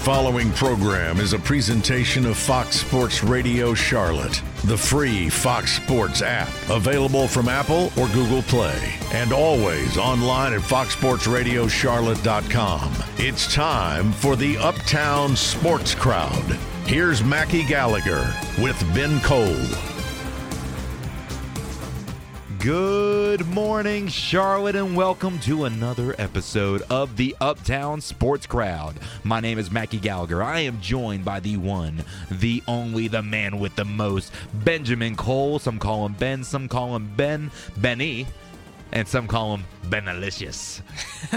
following program is a presentation of Fox Sports Radio Charlotte, the free Fox Sports app, available from Apple or Google Play, and always online at foxsportsradiocharlotte.com. It's time for the Uptown Sports Crowd. Here's Mackie Gallagher with Ben Cole. Good morning, Charlotte, and welcome to another episode of the Uptown Sports Crowd. My name is Mackie Gallagher. I am joined by the one, the only, the man with the most, Benjamin Cole. Some call him Ben, some call him Ben, Benny, and some call him Benalicious.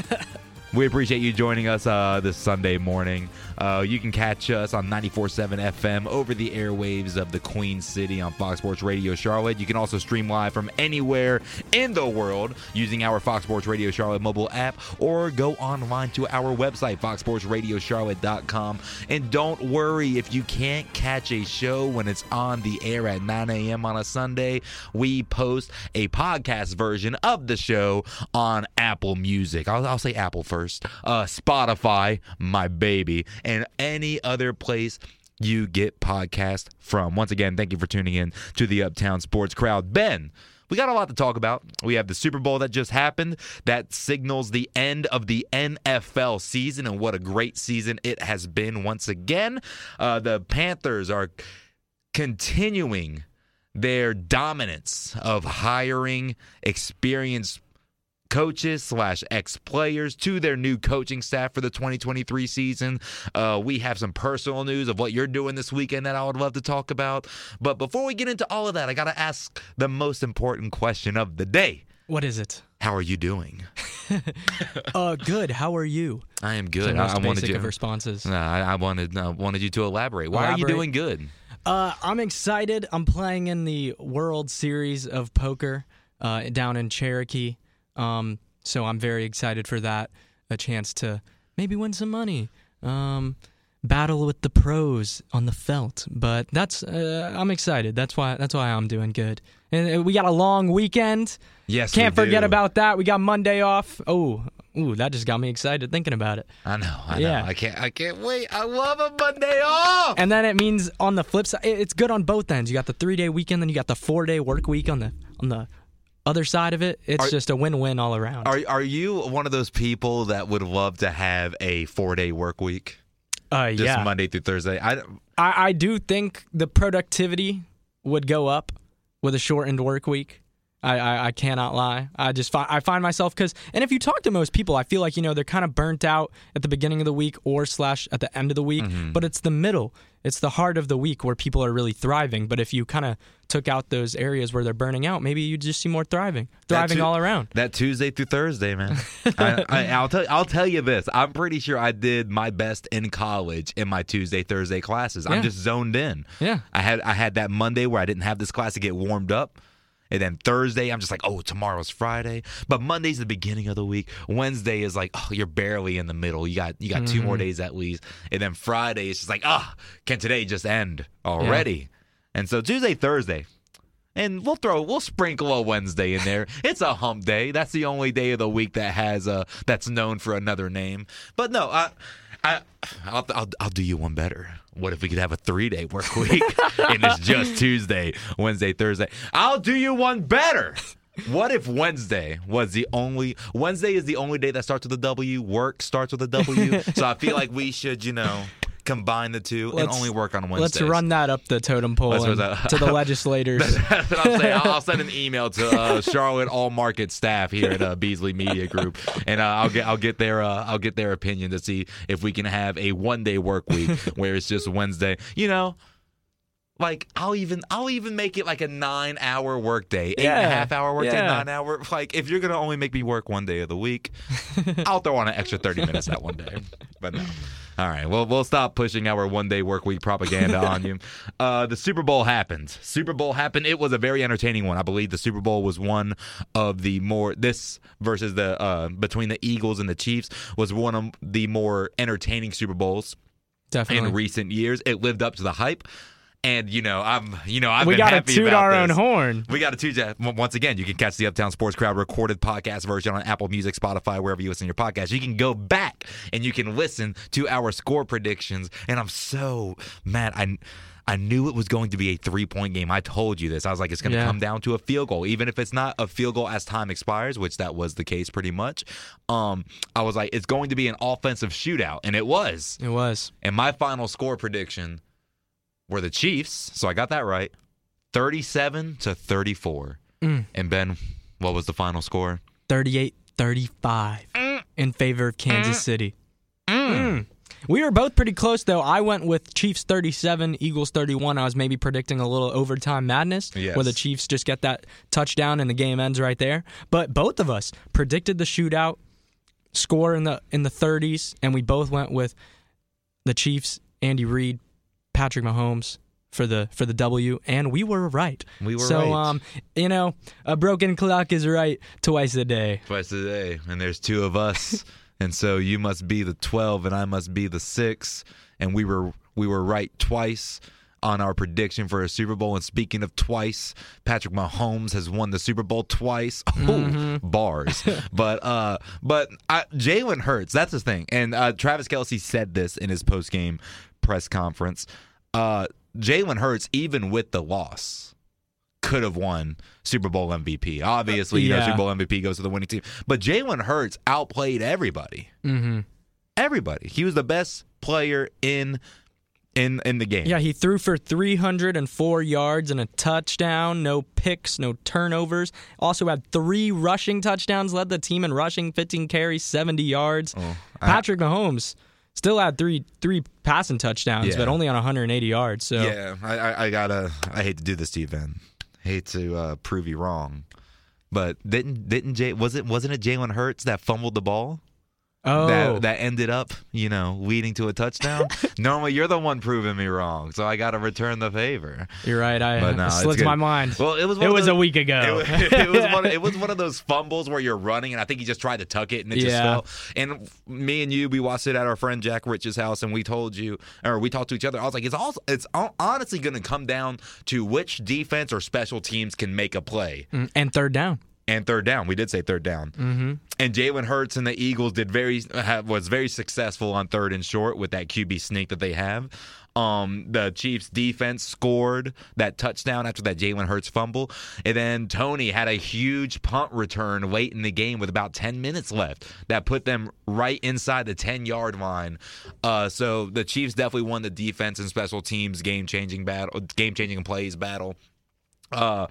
we appreciate you joining us uh, this Sunday morning. Uh, you can catch us on 94.7 FM over the airwaves of the Queen City on Fox Sports Radio Charlotte. You can also stream live from anywhere in the world using our Fox Sports Radio Charlotte mobile app or go online to our website, foxsportsradiocharlotte.com. And don't worry if you can't catch a show when it's on the air at 9 a.m. on a Sunday. We post a podcast version of the show on Apple Music. I'll, I'll say Apple first. Uh, Spotify, my baby, and any other place you get podcast from. Once again, thank you for tuning in to the Uptown Sports Crowd. Ben, we got a lot to talk about. We have the Super Bowl that just happened that signals the end of the NFL season, and what a great season it has been once again. Uh, the Panthers are continuing their dominance of hiring experienced coaches slash ex players to their new coaching staff for the 2023 season. Uh, we have some personal news of what you're doing this weekend that I would love to talk about. But before we get into all of that, I got to ask the most important question of the day. What is it? How are you doing? uh, good. How are you? I am good. I, I wanted you. of responses. No, I, I wanted uh, wanted you to elaborate. Why are you doing good? Uh, I'm excited. I'm playing in the World Series of Poker uh, down in Cherokee. Um, so I'm very excited for that. A chance to maybe win some money. Um, battle with the pros on the felt. But that's uh, I'm excited. That's why that's why I'm doing good. And uh, we got a long weekend. Yes, Can't we forget do. about that. We got Monday off. Oh, ooh, that just got me excited thinking about it. I know. I Yeah. know. I can't. I can't wait. I love a Monday off. And then it means on the flip side, it's good on both ends. You got the three day weekend, then you got the four day work week on the on the other side of it. It's Are- just a win win all around. Are are you one of those people that would love to have a four day work week? uh, Just yeah, Monday through Thursday. I I, I do think the productivity would go up with a shortened work week. I, I, I cannot lie. I just fi- I find myself because and if you talk to most people, I feel like you know they're kind of burnt out at the beginning of the week or slash at the end of the week. Mm-hmm. But it's the middle. It's the heart of the week where people are really thriving. But if you kind of took out those areas where they're burning out, maybe you just see more thriving, thriving tu- all around. That Tuesday through Thursday, man. I, I, I'll tell. I'll tell you this. I'm pretty sure I did my best in college in my Tuesday Thursday classes. I'm just zoned in. Yeah. I had I had that Monday where I didn't have this class to get warmed up. And then Thursday, I'm just like, oh, tomorrow's Friday. But Monday's the beginning of the week. Wednesday is like, oh, you're barely in the middle. You got you got two Mm-hmm. more days at least. And then Friday, it's just like, ah, can today just end already? And so Tuesday, Thursday, and we'll throw we'll sprinkle a Wednesday in there. It's a hump day. That's the only day of the week that has a that's known for another name. But no, I I I'll, I'll, I'll do you one better. What if we could have a three day work week and it's just Tuesday, Wednesday, Thursday? I'll do you one better. What if Wednesday was the only Wednesday is the only day that starts with a W? Work starts with a W. so I feel like we should, you know, combine the two and Let's- only work on Wednesday. Let's run that up the totem pole and to the legislators. That's what I'm saying. I'll, send an email to uh, Charlotte All Market staff here at uh, Beasley Media Group, and uh, I'll get I'll get their uh, I'll get their opinion to see if we can have a one day work week where it's just Wednesday. You know. Like I'll even I'll even make it like a nine hour work day, eight and a half hour work day, yeah. nine hour. Like if you're gonna only make me work one day of the week, I'll throw on an extra thirty minutes that one day. But no. All right, well we'll stop pushing our one day work week propaganda on you. Uh, the Super Bowl happened. Super Bowl happened. It was a very entertaining one. I believe the Super Bowl was one of the more this versus the uh, between the Eagles and the Chiefs was one of the more entertaining Super Bowls Definitely. in recent years. It lived up to the hype. And you know, I'm you know I've we been got to happy toot about our own horn. We got to toot that. Once again, you can catch the Uptown Sports Crowd recorded podcast version on Apple Music, Spotify, wherever you listen to your podcast. You can go back and you can listen to our score predictions. And I'm so mad. I I knew it was going to be a three point game. I told you this. I was like, it's going to Yeah. come down to a field goal, even if it's not a field goal as time expires, which that was the case pretty much. Um, I was like, it's going to be an offensive shootout, and it was. It was. And my final score prediction were the Chiefs. So I got that right. 37 to 34. Mm. And Ben, what was the final score? 38 35 Mm. in favor of Kansas City. Mm. We were both pretty close, though. I went with Chiefs 37, Eagles 31. I was maybe predicting a little overtime madness Yes. where the Chiefs just get that touchdown and the game ends right there. But both of us predicted the shootout score in the in the 30s, and we both went with the Chiefs, Andy Reid, Patrick Mahomes for the for the W, and we were right. We were so, right. um, you know, a broken clock is right twice a day. Twice a day. And there's two of us. and so you must be the 12 and I must be the 6. And we were we were right twice on our prediction for a Super Bowl. And speaking of twice, Patrick Mahomes has won the Super Bowl twice. Oh, bars. but uh, but Jalen Hurts. That's the thing. And uh, Travis Kelce said this in his post game press conference. Uh, Jalen Hurts, even with the loss, could have won Super Bowl MVP. Obviously, you know, Super Bowl MVP goes to the winning team. But Jalen Hurts outplayed everybody. Mm-hmm. Everybody. He was the best player in in in the game. Yeah, he threw for 304 yards and a touchdown, no picks, no turnovers. Also had three rushing touchdowns, led the team in rushing, 15 carries, 70 yards. Oh, I- Patrick Mahomes still had three three passing touchdowns, Yeah. but only on 180 yards. So Yeah, I, I, I gotta. I hate to do this to you, Ben. Hate to uh, prove you wrong, but didn't didn't Jay was it wasn't it Jalen Hurts that fumbled the ball oh, that that ended up you know leading to a touchdown? Normally you're the one proving me wrong, so I gotta return the favor. you're right. I But no, slipped my mind. Well, it was one it was those- a week ago. It was, it was one. It was one of those fumbles where you're running, and I think he just tried to tuck it, and it just Yeah. fell. And me and you, we watched it at our friend Jack Rich's house, and we told you, or we talked to each other. I was like, it's all it's hon- honestly going to come down to which defense or special teams can make a play. Mm, and third down. And third down, we did say third down. Mm-hmm. And Jalen Hurts and the Eagles did very have, was very successful on third and short with that QB sneak that they have. Um, the Chiefs defense scored that touchdown after that Jalen Hurts fumble, and then Toney had a huge punt return late in the game with about ten minutes left that put them right inside the ten yard line. Uh, so the Chiefs definitely won the defense and special teams game changing battle, game changing plays battle uh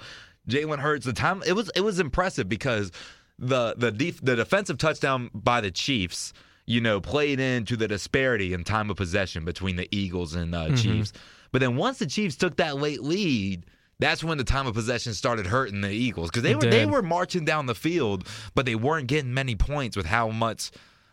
Jalen Hurts the time it was it was impressive because the the def, the defensive touchdown by the Chiefs you know played into the disparity in time of possession between the Eagles and uh, Chiefs. But then once the Chiefs took that late lead that's when the time of possession started hurting the Eagles because they It were they were marching down the field but they weren't getting many points with how much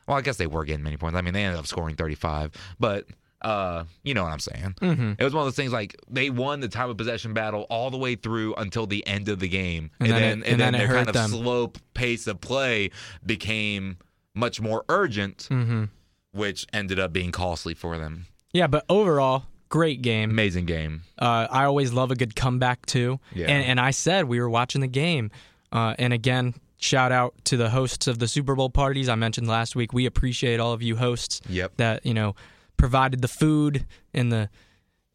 well I guess they were getting many points. I mean they ended up scoring 35 but uh, you know what I'm saying. Mm-hmm. It was one of those things like they won the time of possession battle all the way through until the end of the game, And then then it- and then it their kind of them. slow pace of play became much more urgent, Mm-hmm. which ended up being costly for them. Yeah, but overall, great game. Amazing game. Uh, I always love a good comeback too. Yeah. And and I said we were watching the game. Uh, and again, shout out to the hosts of the Super Bowl parties I mentioned last week. We appreciate all of you hosts Yep. that you know provided the food and the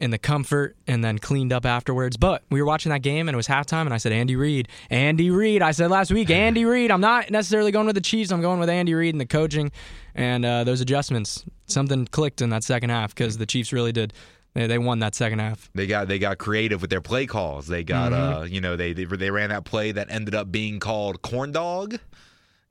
and the comfort and then cleaned up afterwards. But we were watching that game and it was halftime and I said Andy Reid, Andy Reid. I said last week Andy Reid. I'm not necessarily going with the Chiefs. I'm going with Andy Reid and the coaching and uh, those adjustments. Something clicked in that second half because the Chiefs really did. They, they won that second half. They got they got creative with their play calls. They got Mm-hmm. uh you know they, they they ran that play that ended up being called corn dog.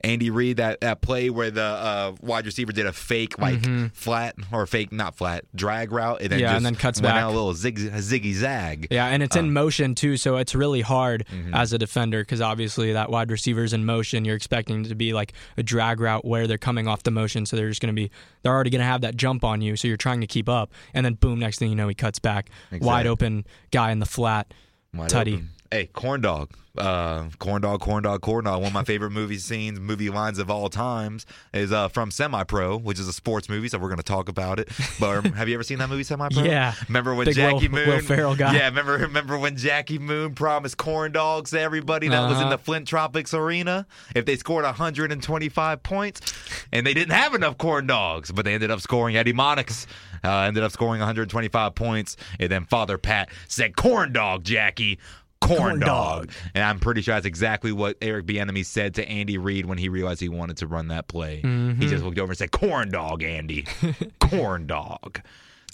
Andy Reid that that play where the uh, wide receiver did a fake like flat or fake not flat drag route and then Mm-hmm. Yeah, just and then cuts went back. out a little zig, ziggy zag. Yeah, and it's in motion too, so it's really hard as a defender because obviously that wide receiver's in motion. You're expecting to be like a drag route where they're coming off the motion, so they're just going to be they're already going to have that jump on you, so you're trying to keep up, and then boom, next thing you know, he cuts back, wide open guy in the flat, Wide tutty. open. Hey, corn dog, uh, corn dog, corn dog, corn dog. One of my favorite movie scenes, movie lines of all times is uh, from Semi Pro, which is a sports movie. So we're going to talk about it. But um, have you ever seen that movie, Semi Pro? Yeah. Remember when Big Jackie Will- Moon? Will Ferrell guy. Yeah. Remember, remember when Jackie Moon promised corn dogs to everybody that was in Uh-huh. the Flint Tropics Arena if they scored 125 points, and they didn't have enough corn dogs, but they ended up scoring. Eddie Monix uh, ended up scoring 125 points, and then Father Pat said, "Corn dog, Jackie." Corn, Corn dog. dog. And I'm pretty sure that's exactly what Eric Bieniemy said to Andy Reid when he realized he wanted to run that play. Mm-hmm. He just looked over and said, "Corn dog, Andy. Corn dog."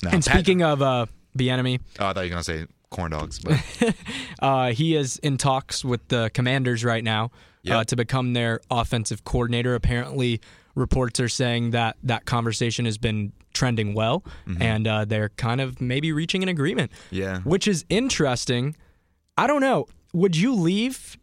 Now, And Pat- speaking of uh, the enemy, oh, I thought you were gonna say corn dogs, but uh, he is in talks with the Commanders right now uh, to become their offensive coordinator. Apparently, reports are saying that that conversation has been trending well, Mm-hmm. and uh, they're kind of maybe reaching an agreement. yeah, which is interesting. I don't know. Would you leave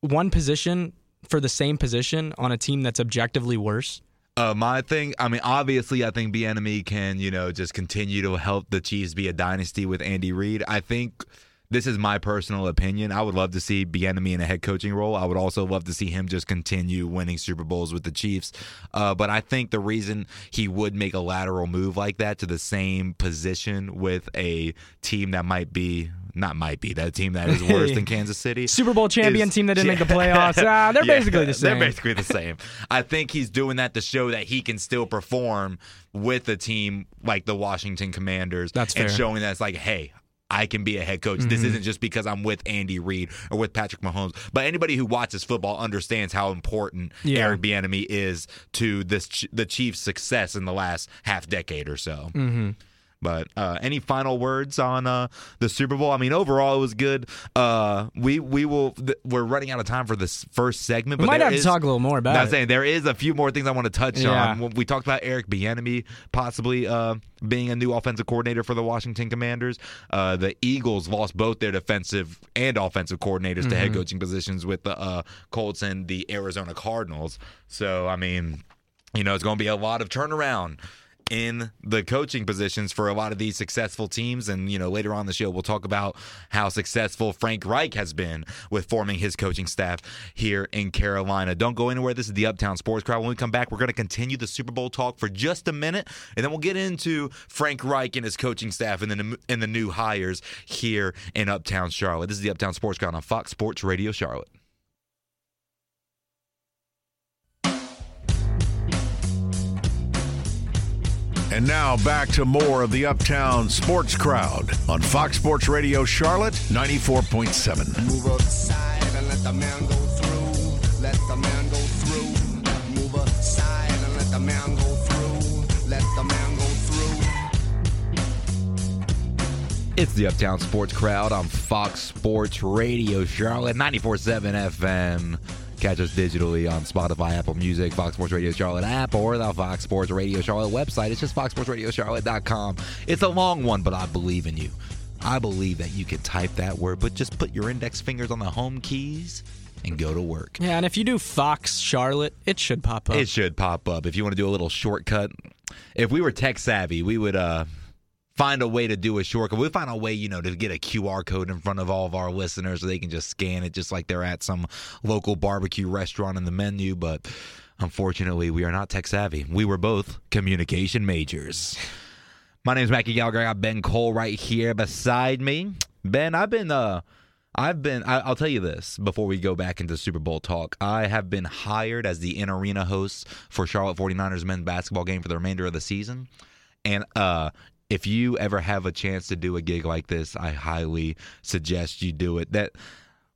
one position for the same position on a team that's objectively worse? Uh, my thing, I mean, obviously, I think Bieniemy can, you know, just continue to help the Chiefs be a dynasty with Andy Reid. I think this is my personal opinion. I would love to see Bieniemy in a head coaching role. I would also love to see him just continue winning Super Bowls with the Chiefs. Uh, but I think the reason he would make a lateral move like that to the same position with a team that might be, not might be, that team that is worse than Kansas City. Super Bowl champion is- team that didn't make the playoffs. Ah, they're Yeah, basically the same. They're basically the same. I think he's doing that to show that he can still perform with a team like the Washington Commanders. That's and fair. showing that it's like, hey. I can be a head coach. This isn't just because I'm with Andy Reid or with Patrick Mahomes. But anybody who watches football understands how important Yeah. Eric Bieniemy is to this the Chiefs' success in the last half decade or so. Mm-hmm. But uh, any final words on uh, the Super Bowl? I mean, overall it was good. Uh, we we will. Th- we're running out of time for this first segment. We but might have is- to talk a little more about I'm it. saying there is a few more things I want to touch Yeah. on. We talked about Eric Bieniemy possibly uh, being a new offensive coordinator for the Washington Commanders. Uh, the Eagles lost both their defensive and offensive coordinators to Mm-hmm. head coaching positions with the uh, Colts and the Arizona Cardinals. So I mean, you know, it's going to be a lot of turnaround in the coaching positions for a lot of these successful teams. And, you know, later on the show, we'll talk about how successful Frank Reich has been with forming his coaching staff here in Carolina. Don't go anywhere. This is the Uptown Sports Crowd. When we come back, we're going to continue the Super Bowl talk for just a minute, and then we'll get into Frank Reich and his coaching staff and the, and the new hires here in Uptown Charlotte. This is the Uptown Sports Crowd on Fox Sports Radio Charlotte. And now back to more of the Uptown Sports Crowd on Fox Sports Radio Charlotte 94.7. Move aside and let the man go through. Let the man go through. Move aside and let the man go through. Let the man go through. It's the Uptown Sports Crowd on Fox Sports Radio Charlotte 94.7 FM. Catch us digitally on Spotify, Apple Music, Fox Sports Radio Charlotte app, or the Fox Sports Radio Charlotte website. It's just foxsportsradiocharlotte.com. It's a long one, but I believe in you. I believe that you can type that word, but just put your index fingers on the home keys and go to work. Yeah, and if you do Fox Charlotte, it should pop up. It should pop up if you want to do a little shortcut. If we were tech savvy, we would uh, find a way to do a shortcut. We'd find a way, you know, to get a QR code in front of all of our listeners so they can just scan it just like they're at some local barbecue restaurant in the menu. But unfortunately, we are not tech savvy. We were both communication majors. My name is Mackie Gallagher. I got Ben Cole right here beside me. Ben, I've been uh I've been I, I'll tell you this before we go back into Super Bowl talk. I have been hired as the in arena host for Charlotte 49ers men's basketball game for the remainder of the season. And uh if you ever have a chance to do a gig like this, I highly suggest you do it. That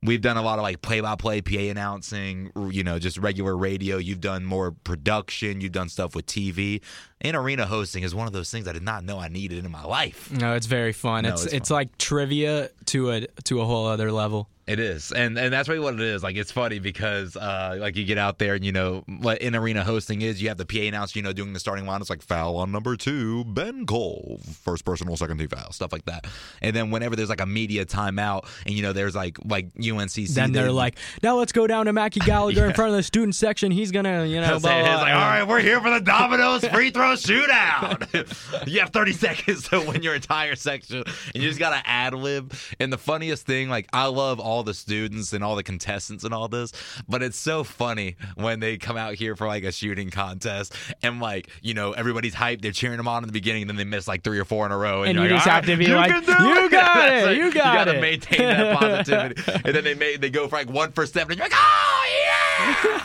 We've done a lot of like play-by-play PA announcing, you know, just regular radio. You've done more production. You've done stuff with TV. And arena hosting is one of those things I did not know I needed in my life. no, it's very fun. No, it's it's it's, fun. like trivia to a to a whole other level. It is, and and that's really what it is. Like it's funny because uh, like you get out there and you know what in arena hosting is. You have the PA announcer, you know, doing the starting line. It's like foul on number two, Ben Cole, first personal, second team foul, stuff like that. And then whenever there's like a media timeout, and you know there's like like UNCC, Then they're they- like, now let's go down to Mackie Gallagher in front of the student section. He's gonna, you know, blah, say blah, like, all right, we're here for the Domino's free throw shootout. you have 30 seconds to win your entire section, and you just got to ad lib. And the funniest thing, like, I love all the students and all the contestants and all this, but it's so funny when they come out here for like a shooting contest, and like, you know, everybody's hyped, they're cheering them on in the beginning, and then they miss like three or four in a row, And you're you like, just "All have to right, be you like, "You it." got it, like, you got it. maintain that positivity, and then they may they go for like one first step, and you're like, oh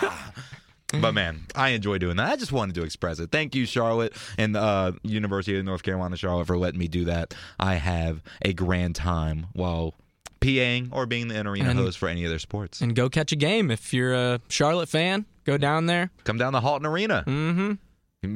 yeah. But man, I enjoy doing that. I just wanted to express it. Thank you, Charlotte and uh, University of North Carolina, Charlotte, for letting me do that. I have a grand time while PAing or being the in arena And- host for any of their sports. and go catch a game if you're a Charlotte fan. Go down there, Come down to Halton Arena. mm-hmm.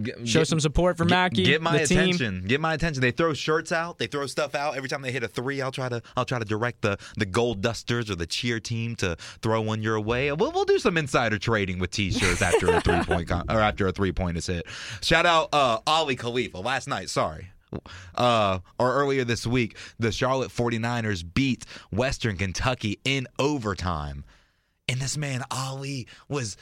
Get- show get- some support for get- Mackie. Get my the team. attention. Get my attention. They throw shirts out. They throw stuff out every time they hit a three. I'll try to. I'll try to direct the the gold dusters or the cheer team to throw one your way. We'll, we'll do some insider trading with t-shirts after a three point con- or after a three point is hit. Shout out uh, Aly Khalifa last night. Sorry. Uh, or earlier this week, the Charlotte 49ers beat Western Kentucky in overtime. And this man, Aly, was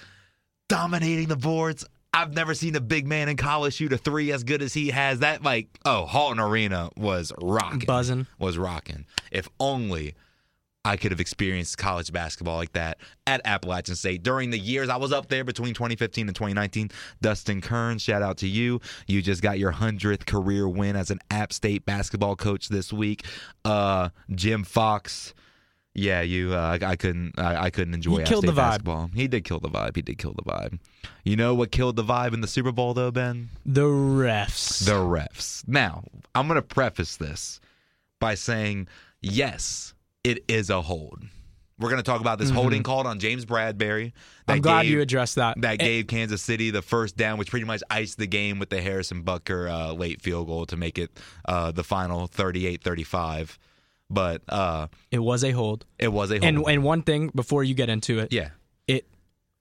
dominating the boards. I've never seen a big man in college shoot a three as good as he has. That like oh, Halton Arena was rocking, Buzzing. was rocking. If only I could have experienced college basketball like that at Appalachian State during the years I was up there between 2015 and 2019. Dustin Kern, shout out to you. You just got your hundredth career win as an App State basketball coach this week. Uh, Jim Fox. Yeah, you. Uh, I, I couldn't. I, I couldn't enjoy. He App killed State the vibe. Basketball. He did kill the vibe. He did kill the vibe. You know what killed the vibe in the Super Bowl though, Ben? The refs. The refs. Now, I'm going to preface this by saying, yes, it is a hold. We're going to talk about this holding called on James Bradberry. that Mm-hmm. I'm glad gave- you addressed that. That And- gave Kansas City the first down, which pretty much iced the game with the Harrison Butker uh, late field goal to make it uh, the final 38 35. But uh, It was a hold. it was a hold. And and one thing before you get into it, yeah. it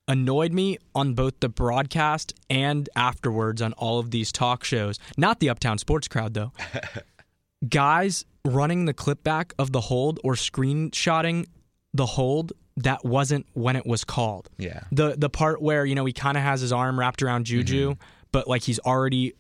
annoyed me on both the broadcast and afterwards on all of these talk shows. Not the Uptown Sports crowd though. Guys running the clip back of the hold or screenshotting the hold that wasn't when it was called. Yeah. The the part where, you know, he kind of has his arm wrapped around Juju, Mm-hmm. but like he's already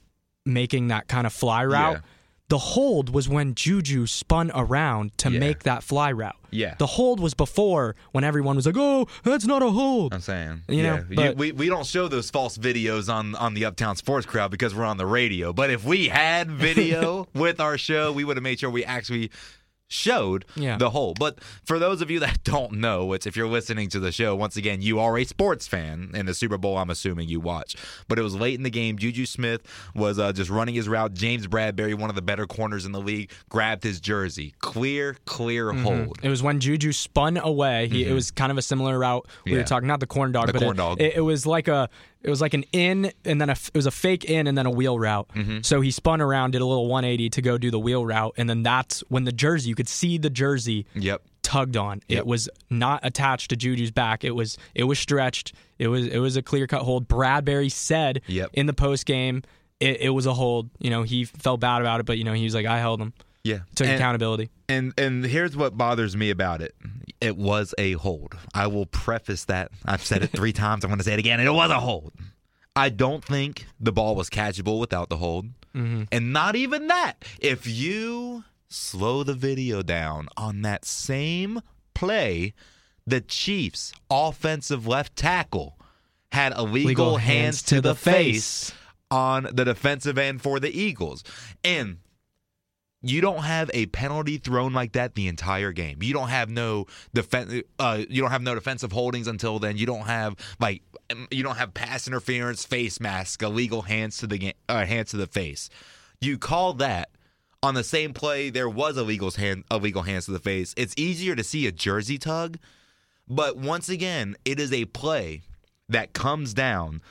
making that kind of fly route. Yeah. The hold was when Juju spun around to Yeah. make that fly route. Yeah. The hold was before when everyone was like, "Oh, that's not a hold." I'm saying, You know, yeah. but- we we don't show those false videos on on the Uptown Sports Crowd because we're on the radio. But if we had video with our show, we would have made sure we actually showed Yeah. the whole. But for those of you that don't know, which if you're listening to the show, once again, you are a sports fan, and the Super Bowl, I'm assuming you watch. But it was late in the game. Juju Smith was uh, just running his route. James Bradberry, one of the better corners in the league, grabbed his jersey. Clear, clear Mm-hmm. hold. It was when Juju spun away. He, It was kind of a similar route. We Yeah. were talking not the corn dog, The but corn it, dog. It, it was like a it was like an in and then a it was a fake in and then a wheel route. Mm-hmm. So he spun around, did a little 180 to go do the wheel route, and then that's when the jersey you could see the jersey Yep. tugged on. Yep. It was not attached to Juju's back. It was it was stretched. It was it was a clear cut hold. Bradberry said Yep. in the post game it, it was a hold. You know he felt bad about it, but you know he was like I held him. Yeah. Took And- accountability. And and here's what bothers me about it. It was a hold. I will preface that. I've said it three times. I'm going to say it again. It was a hold. I don't think the ball was catchable without the hold. Mm-hmm. And not even that. If you slow the video down on that same play, the Chiefs' offensive left tackle had illegal, Legal hands, to the face on the defensive end for the Eagles. And you don't have a penalty thrown like that the entire game. You don't have no defen- uh, you don't have no defensive holdings until then. You don't have like you don't have pass interference, face mask, illegal hands to the uh, hands to the face. You call that on the same play there was illegal hand illegal hands to the face. It's easier to see a jersey tug, but once again, it is a play that comes down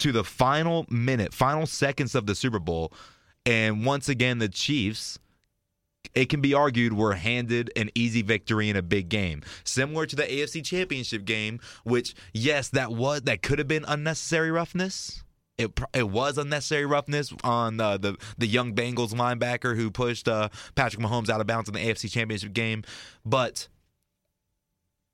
to the final minute, final seconds of the Super Bowl, and once again the Chiefs it can be argued were handed an easy victory in a big game, similar to the AFC Championship game. Which, yes, that was that could have been unnecessary roughness. It, it was unnecessary roughness on uh, the the young Bengals linebacker who pushed uh, Patrick Mahomes out of bounds in the AFC Championship game, but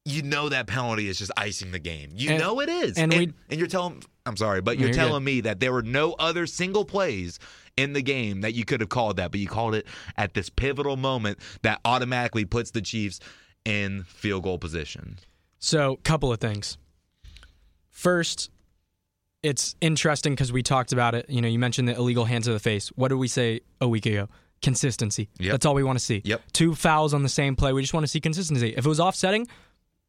you know that penalty is just icing the game. You And- know it is, and and, we- and you're telling I'm sorry, but you're you're telling good. me that there were no other single plays in the game that you could have called that, but you called it at this pivotal moment that automatically puts the Chiefs in field goal position. So, couple of things. First, it's interesting because we talked about it. You know, you mentioned the illegal hands to the face. What did we say a week ago? Consistency. Yep. That's all we want to see. Yep. Two fouls on the same play. We just want to see consistency. If it was offsetting,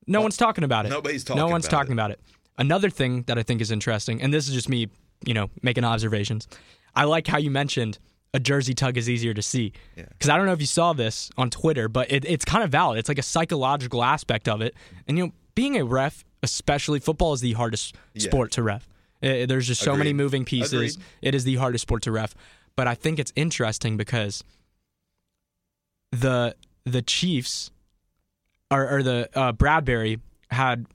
no one's talking about it. nobody's talking. No one's about talking it. about it. Another thing that I think is interesting, and this is just me, you know, making observations. I like how you mentioned a jersey tug is easier to see. Yeah. Because I don't know if you saw this on Twitter, but it, it's kind of valid. It's like a psychological aspect of it. And, you know, being a ref, especially football, is the hardest Yeah. sport to ref. Uh, There's just so many moving pieces. Agreed. It is the hardest sport to ref. But I think it's interesting because the the Chiefs or, or the uh, Bradberry had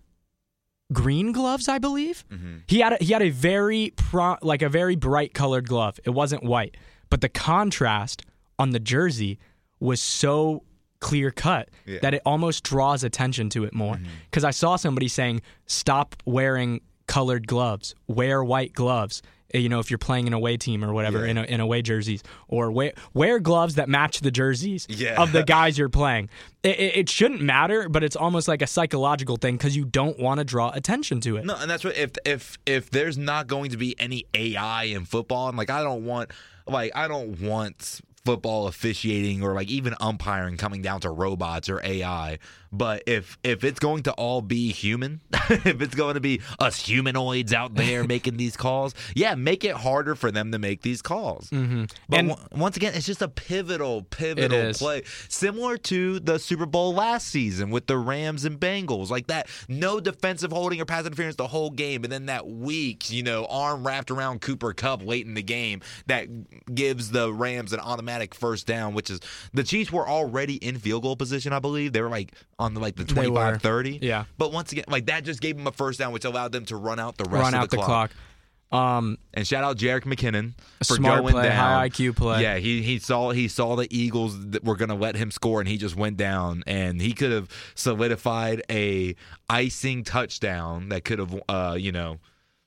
green gloves, I believe. Mm-hmm. He had a, he had a very pro, like a very bright colored glove. It wasn't white, but the contrast on the jersey was so clear cut Yeah. that it almost draws attention to it more. Because I saw somebody saying, "Stop wearing colored gloves. Wear white gloves." Uh, You know, if you're playing an away team or whatever Yeah. in, a, in away jerseys, or wear wear gloves that match the jerseys Yeah. of the guys you're playing. It, it, it shouldn't matter, but it's almost like a psychological thing because you don't want to draw attention to it. No, and that's what if if if there's not going to be any AI in football, and like I don't want like I don't want football officiating or like even umpiring coming down to robots or AI. But if if it's going to all be human, if it's going to be us humanoids out there making these calls, yeah, make it harder for them to make these calls. Mm-hmm. But And- on- once again, it's just a pivotal, pivotal play, similar to the Super Bowl last season with the Rams and Bengals, like that. No defensive holding or pass interference the whole game, and then that weak, you know, arm wrapped around Cooper Kupp late in the game that gives the Rams an automatic first down, which is the Chiefs were already in field goal position, I believe. They were like on the like the They were. 25 30. Yeah. But once again, like that just gave them a first down, which allowed them to run out the rest Run of out the, the clock. Um, and shout out Jerick McKinnon for Smart going play, down. high IQ play. Yeah, he he saw he saw the Eagles that were going to let him score, and he just went down, and he could have solidified a icing touchdown that could have, uh, you know,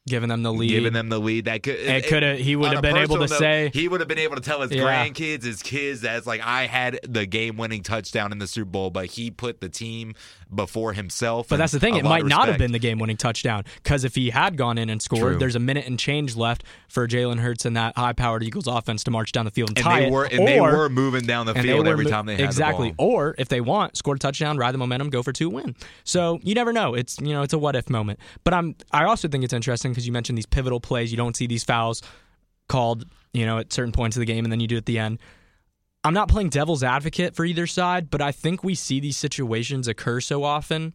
giving them the lead. given them the lead. That could It coulda- he would have been able to personal say- he would have been able to tell his Yeah. grandkids, his kids, that's like I had the game winning touchdown in the Super Bowl, but he put the team before himself. But that's the thing; it might not have been the game-winning touchdown because if he had gone in and scored, True. there's a minute and change left for Jalen Hurts and that high-powered Eagles offense to march down the field and, And tie they it. were and or, they were moving down the field every mo- time they had exactly. the ball. Or if they want, score a touchdown, ride the momentum, go for two, win. So you never know. It's you know it's a what if moment. But I'm I also think it's interesting because you mentioned these pivotal plays. You don't see these fouls called you know at certain points of the game, and then you do at the end. I'm not playing devil's advocate for either side, but I think we see these situations occur so often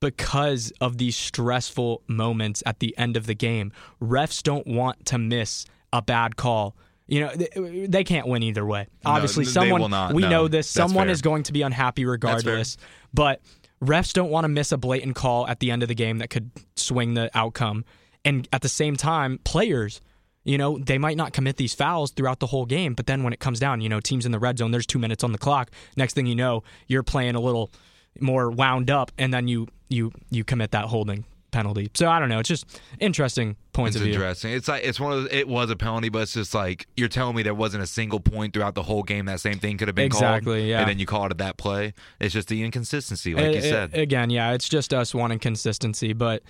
because of these stressful moments at the end of the game. Refs don't want to miss a bad call. You know, they, they can't win either way. Obviously, they someone will not. we No, know this. Someone fair. is going to be unhappy regardless. But refs don't want to miss a blatant call at the end of the game that could swing the outcome. And at the same time, players you know, they might not commit these fouls throughout the whole game, but then when it comes down, you know, teams in the red zone, there's two minutes on the clock. Next thing you know, you're playing a little more wound up, and then you you you commit that holding penalty. So I don't know. It's just interesting points It's of view. interesting. It's like it's one of those, it was a penalty, but it's just like you're telling me there wasn't a single point throughout the whole game that same thing could have been called. Exactly, yeah. And then you call it at that play. It's just the inconsistency, like you Uh, said. uh, again, yeah, it's just us wanting consistency, but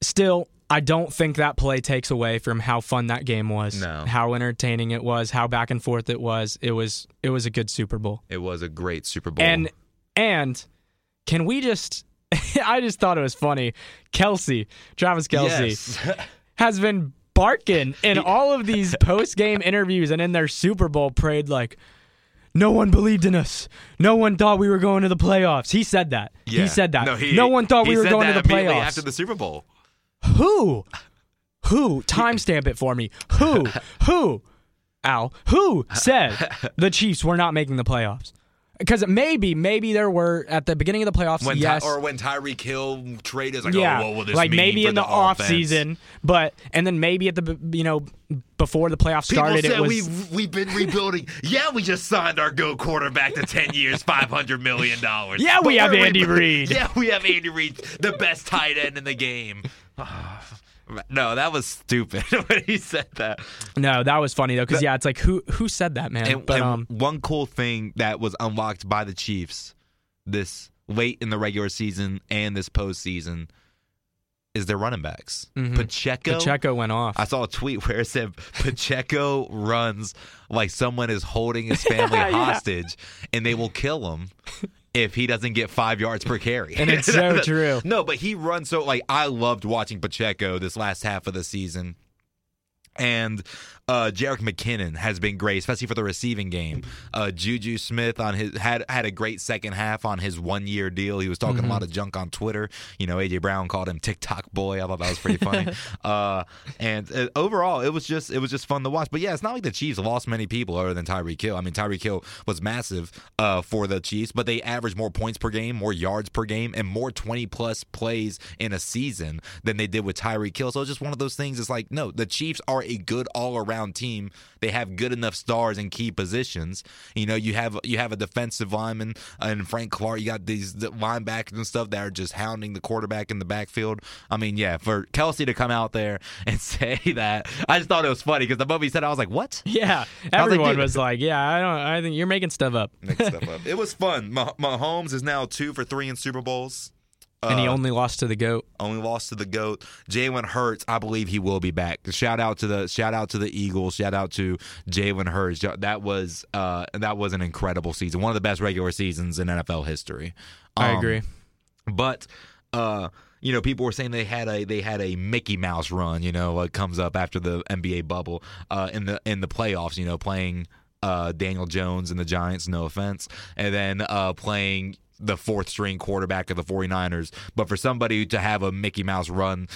still, I don't think that play takes away from how fun that game was. No. how entertaining it was, how back and forth it was. It was it was a good Super Bowl. it was a great Super Bowl. And and can we just? I just thought it was funny. Kelce, Travis Kelce, Yes. has been barking in all of these post game interviews and in their Super Bowl parade like. No one believed in us. No one thought we were going to the playoffs. He said that. Yeah. He said that. No, No, one thought he we were going to the playoffs. after the Super Bowl. Who? Who? Timestamp it for me. Who? Who? Al, who said the Chiefs were not making the playoffs? Because maybe, maybe there were at the beginning of the playoffs. When yes, Ty- or when Tyreek Hill traded, it's like, oh, yeah, oh, what will this like maybe in the, the off offense? season, but and then maybe at the you know before the playoffs People started, said it was we've we've been rebuilding. yeah, we just signed our go quarterback to ten years, five hundred million dollars. Yeah, we But have Andy Reid. Yeah, we have Andy Reid, the best tight end in the game. no, that was stupid when he said that. no, that was funny though, because yeah, it's like who who said that, man? And, but and um, one cool thing that was unlocked by the Chiefs this late in the regular season and this postseason is their running backs. Pacheco. Mm-hmm. Pacheco went off. I saw a tweet where it said Pacheco runs like someone is holding his family Yeah. hostage, and they will kill him if he doesn't get five yards per carry. And it's so true. No, but he runs so like I loved watching Pacheco this last half of the season. And uh, Jerick McKinnon has been great, especially for the receiving game. Uh, Juju Smith on his had had a great second half on his one year deal. He was talking Mm-hmm. a lot of junk on Twitter. You know, AJ Brown called him TikTok boy. I thought that was pretty funny. uh, and uh, overall, it was just it was just fun to watch. But yeah, it's not like the Chiefs lost many people other than Tyreek Hill. I mean, Tyreek Hill was massive uh, for the Chiefs, but they averaged more points per game, more yards per game, and more twenty plus plays in a season than they did with Tyreek Hill. So it's just one of those things. It's like no, the Chiefs are a good all around team. They have good enough stars in key positions. You know, you have you have a defensive lineman uh, and Frank Clark. You got these linebackers and stuff that are just hounding the quarterback in the backfield. I mean, yeah, for Kelce to come out there and say that, I just thought it was funny because the moment he said, it, I was like, what? yeah, was like, everyone was like, "Yeah, I don't. I think you're making stuff up." Make stuff up. It was fun. Mah- Mahomes is now two for three in Super Bowls. And he Uh, only lost to the goat. only lost to the goat. Jalen Hurts, I believe he will be back. Shout out to the shout out to the Eagles. Shout out to Jalen Hurts. That was uh that was an incredible season. One of the best regular seasons in NFL history. I Um, agree. But uh you know, people were saying they had a they had a Mickey Mouse run. You know, what comes up after the NBA bubble uh, in the in the playoffs. You know, playing uh, Daniel Jones and the Giants. No offense, and then uh, playing the fourth string quarterback of the 49ers. But for somebody to have a Mickey Mouse run,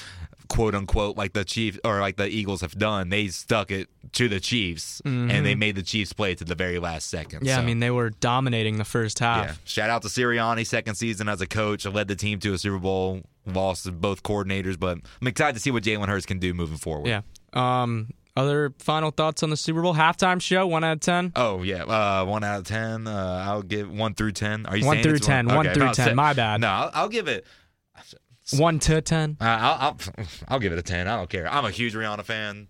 quote unquote, like the Chiefs or like the Eagles have done, they stuck it to the Chiefs and they made the Chiefs play to the very last second. Mm-hmm. Yeah, I mean they were dominating the first half. yeah. Shout out to Sirianni, second season as a coach, led the team to a Super Bowl, lost both coordinators, but I'm excited to see what Jalen Hurts can do moving forward. Yeah. Um. Other final thoughts on the Super Bowl halftime show? One out of ten. Oh yeah, uh, one out of ten. Uh, I'll give one through ten. Are you One saying through 10, one Okay, through about 10, se- my bad. No, I'll, I'll give it. One to ten. Uh, I'll, I'll I'll give it a ten. I don't care. I'm a huge Rihanna fan.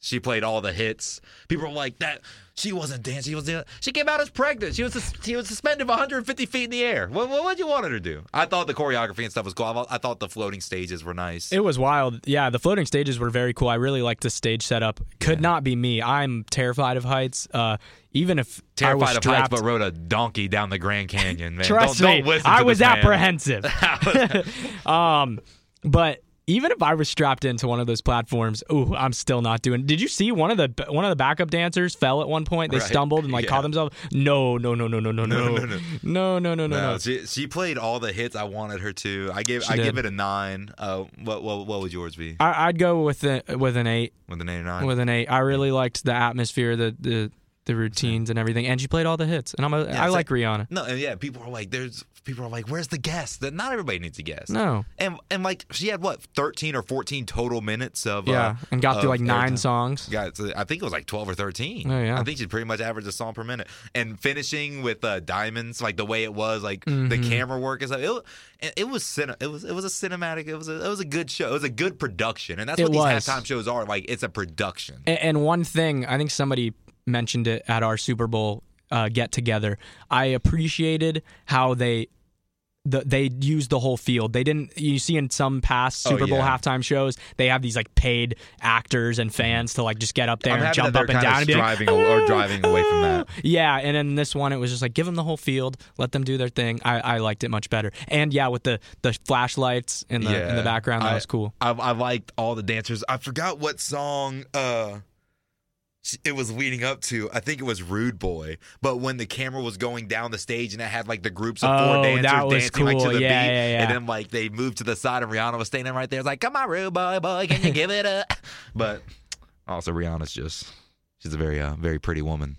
She played all the hits. People were like that. She wasn't dancing. She was. She came out as pregnant. She was. She was suspended 150 feet in the air. What what would you want her to do? I thought the choreography and stuff was cool. I thought, the floating stages were nice. It was wild. Yeah, the floating stages were very cool. I really liked the stage setup. Could not be me. I'm terrified of heights. Uh, even if I was Terrified of heights, but rode a donkey down the Grand Canyon. Man, trust don't, me, don't I was apprehensive. um, but even if I was strapped into one of those platforms, ooh, I'm still not doing. Did you see one of the one of the backup dancers fell at one point? They Right. stumbled and like Yeah. caught themselves. No, no, no, no, no, no, no, No, no, no, no. no, no, no, she she played all the hits I wanted her to. I give She I give it a nine. Uh, what what what would yours be? I, I'd go with a, with an eight. With an eight or nine? With an eight, I really liked the atmosphere, the the the routines and everything, and she played all the hits. And I'm a, Yeah, I it's like Rihanna. No, and yeah, people are like, there's people are like, where's the guest? That not everybody needs a guest. No. and and like she had what thirteen or fourteen total minutes of Yeah, uh, and got through like nine songs. Got to- I think it was like twelve or thirteen. Oh, yeah. I think she pretty much averaged a song per minute, and finishing with uh, diamonds, like the way it was, like the Mm-hmm. camera work and stuff. It, it, was cine- it was it was a cinematic. It was a, it was a good show. It was a good production, and that's It what these was. halftime shows are. Like it's a production. And, and one thing, I think somebody mentioned it at our Super Bowl uh, get together. I appreciated how they. The, they used the whole field. They didn't. You see in some past Oh, Super Bowl halftime shows, they have these like paid actors and fans to like just get up there and jump up and down and be like, striving or, driving away from that. Yeah, and in this one, it was just like give them the whole field, let them do their thing. I, I liked it much better, and yeah, with the the flashlights in the in the background, that I- was cool. I, I liked all the dancers. I forgot what song uh it was leading up to. I think it was Rude Boy. But when the camera was going down the stage and it had like the groups of Oh, four dancers that was dancing like to the Yeah, beat, yeah, yeah. and then like they moved to the side and Rihanna was standing right there. It's like, "Come on, Rude Boy, boy, can you give it up?" But also Rihanna's just She's a very uh, very pretty woman.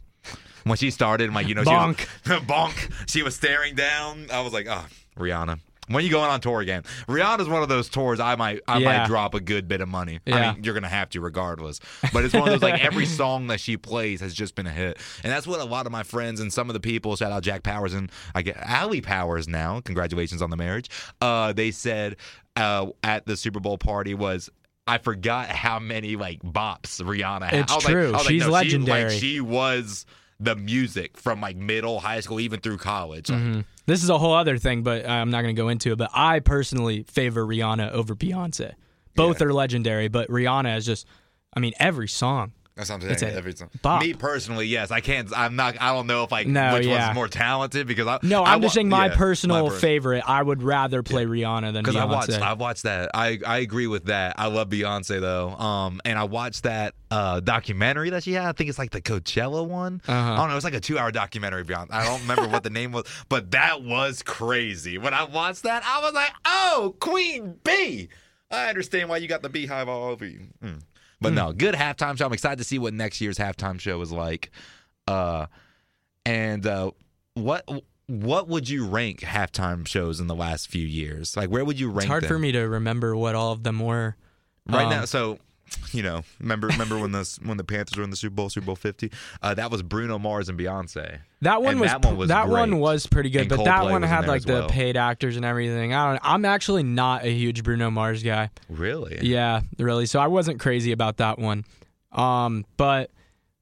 When she started, I'm like, you know, Bonk. she was, bonk. She was staring down. I was like, oh, Rihanna. When you going on tour again? Rihanna's one of those tours I might I Yeah. might drop a good bit of money. I mean, you're gonna have to regardless. But it's one of those like every song that she plays has just been a hit, and that's what a lot of my friends and some of the people shout out Jack Powers and I get Allie Powers now. Congratulations on the marriage. Uh, they said uh, at the Super Bowl party was. I forgot how many like bops Rihanna had. It's like- true. Like, She's no, she- legendary. like, she was the music from like middle, high school, even through college. Like, Mm-hmm. This is a whole other thing, but I'm not going to go into it. But I personally favor Rihanna over Beyonce. Both Yeah. are legendary, but Rihanna is just, I mean, every song. That's what I'm saying. Every time. bop. Me personally, yes, I can't. I'm not. I don't know if like No, which yeah. one's more talented because I. No, I I'm just saying my yeah, personal my favorite. I would rather play Rihanna than Because I watched, I watched that. I I agree with that. I love Beyonce though. Um, and I watched that uh documentary that she had. I think it's like the Coachella one. Uh-huh. I don't know. It's like a two hour documentary. Beyond, I don't remember what the name was, but that was crazy. When I watched that, I was like, "Oh, Queen B." I understand why you got the beehive all over you. Mm. But no, good halftime show. I'm excited to see what next year's halftime show is like. Uh, and uh, what what would you rank halftime shows in the last few years? Like, where would you rank? it's hard them? for me to remember what all of them were. right Um, now. So, you know, remember remember when the when the Panthers were in the Super Bowl, Super Bowl Fifty? Uh, that was Bruno Mars and Beyonce. That one And was that one was that one was pretty good, And but that one had like as the paid actors and everything. I don't. I'm actually not a huge Bruno Mars guy. Really? Yeah, really. So I wasn't crazy about that one. Um, but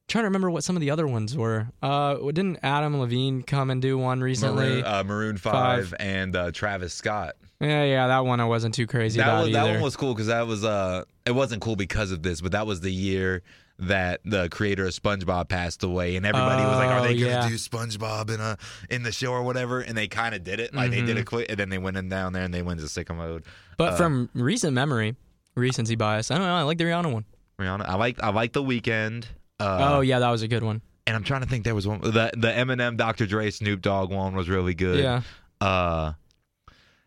trying to remember what some of the other ones were. Uh, didn't Adam Levine come and do one recently? Maroon, uh, Maroon Five, and uh, Travis Scott. yeah, yeah, that one I wasn't too crazy That about was that one was cool because that was uh it wasn't cool because of this, but that was the year that the creator of SpongeBob passed away, and everybody was like, "Are Oh, they gonna yeah. do SpongeBob in a in the show or whatever?" And they kind of did it, like they did Mm-hmm. it quick, and then they went in down there and they went to sicko mode. but uh, from recent memory, recency bias, I don't know. I like the Rihanna one. Rihanna, I like I like the Weeknd. Uh, oh yeah, that was a good one. and I'm trying to think there was one the the Eminem, Dr. Dre, Snoop Dogg one was really good. Yeah, Uh,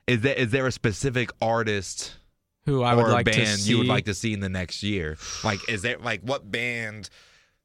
is there is there a specific artist? who I or would like band to see. you would like to see in the next year? Like, is there like what band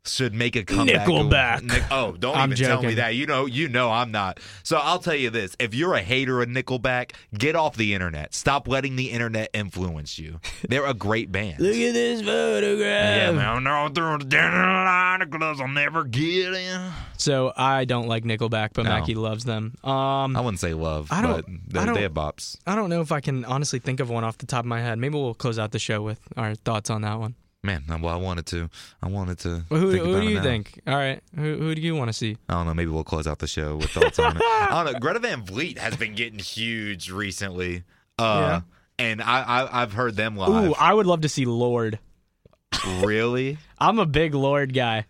should make a comeback? Nickelback. Nick- oh, don't I'm even tell me that. You know, you know, I'm not. So I'll tell you this: if you're a hater of Nickelback, get off the internet. Stop letting the internet influence you. They're a great band. Look at this photograph. yeah, man, they're all through the line of gloves I'll never get in. So I don't like Nickelback, but No. Mackie loves them. Um, I wouldn't say love, I but don't- they, I don't- they have bops. I don't know if I can honestly think of one off the top of my head. Maybe we'll close out the show with our thoughts on that one. Man, well, I wanted to. I wanted to. Well, who who do you now. think? All right, who who do you want to see? I don't know. Maybe we'll close out the show with thoughts on it. I don't know. Greta Van Fleet has been getting huge recently. Uh, And I, I, I've heard them live. Ooh, I would love to see Lorde. really? I'm a big Lorde guy.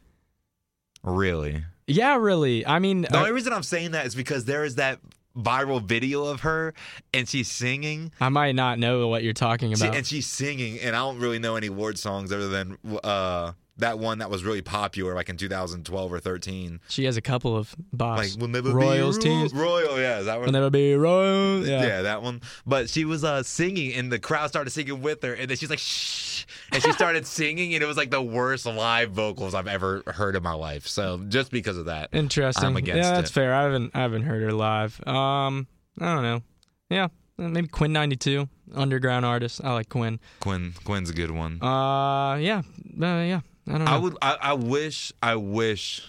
Really? Yeah, really. I mean, The uh, only reason I'm saying that is because there is that viral video of her and she's singing. I might not know what you're talking She, about. and she's singing, and I don't really know any Lorde songs other than uh, that one that was really popular, like in 2012 or 13. she has a couple of bops. Like, we'll never Royals be teams. royal. Yeah, is that Will one? never be royal. Yeah. Yeah. that one. But she was uh, singing, and the crowd started singing with her, and then she's like, "Shh," and she started singing, and it was like the worst live vocals I've ever heard in my life. So just because of that, Interesting. I'm against yeah, that's it. fair. I haven't I haven't heard her live. Um, I don't know. Yeah, maybe Quinn ninety two, underground artist. I like Quinn. Quinn Quinn's a good one. Uh, yeah, uh, yeah. I don't know. I would. I, I wish. I wish.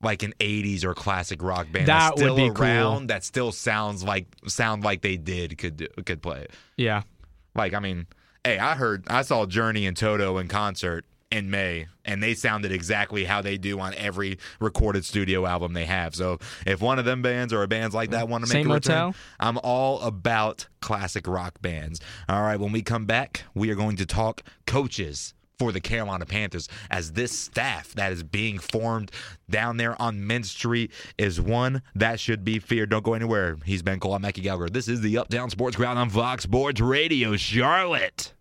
Like an '80s or classic rock band That that's would still be cool. around that still sounds like sound like they did could do, could play it. yeah. Like I mean, hey, I heard I saw Journey and Toto in concert in May, and they sounded exactly how they do on every recorded studio album they have. So if one of them bands or bands like that want to make Same a return, Motel? I'm all about classic rock bands. All right, when we come back, we are going to talk coaches. For the Carolina Panthers, as this staff that is being formed down there on Mint Street is one that should be feared. Don't go anywhere. He's Ben Cole. I'm Mackie Gallagher. This is the Uptown Sports Crowd on Fox Sports Radio, Charlotte.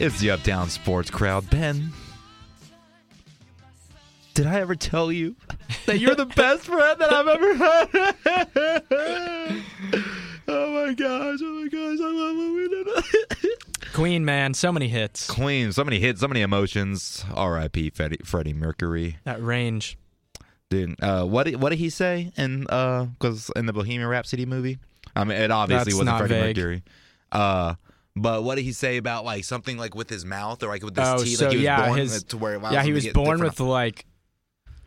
It's the Uptown Sports Crowd. Ben, did I ever tell you that you're the best friend that I've ever had? oh my gosh! Oh my gosh! I love what we did. Queen, man, so many hits. Queen, so many hits, so many emotions. R.I.P. Freddie, Freddie Mercury. That range. Dude, uh, what did, what did he say in uh because in the Bohemian Rhapsody movie? I mean, it obviously That's wasn't Freddie vague. Mercury. Uh, but what did he say about like something like with his mouth or like with his Oh, teeth? so like he was yeah, born his to where yeah, he was born with like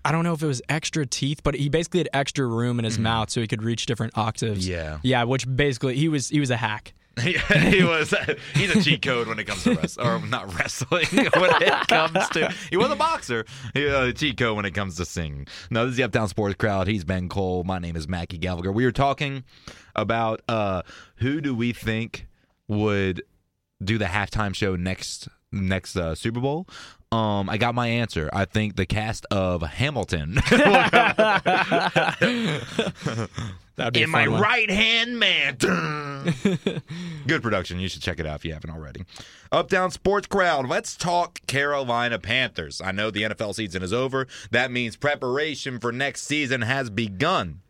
I don't know if it was extra teeth, but he basically had extra room in his mouth so he could reach different octaves. Mm-hmm. Yeah. yeah, which basically he was he was a hack. he was. He's a cheat code when it comes to wrestling, or not wrestling. When it comes to, he was a boxer. He uh, a cheat code when it comes to singing. No, this is the Uptown Sports Crowd. He's Ben Cole. My name is Mackie Gallagher. We were talking about uh, who do we think would do the halftime show next next uh, Super Bowl. Um, I got my answer. I think the cast of Hamilton. That'd be in my one. right hand man. Good production. You should check it out if you haven't already. Uptown Sports Crowd. Let's talk Carolina Panthers. I know the NFL season is over. That means preparation for next season has begun.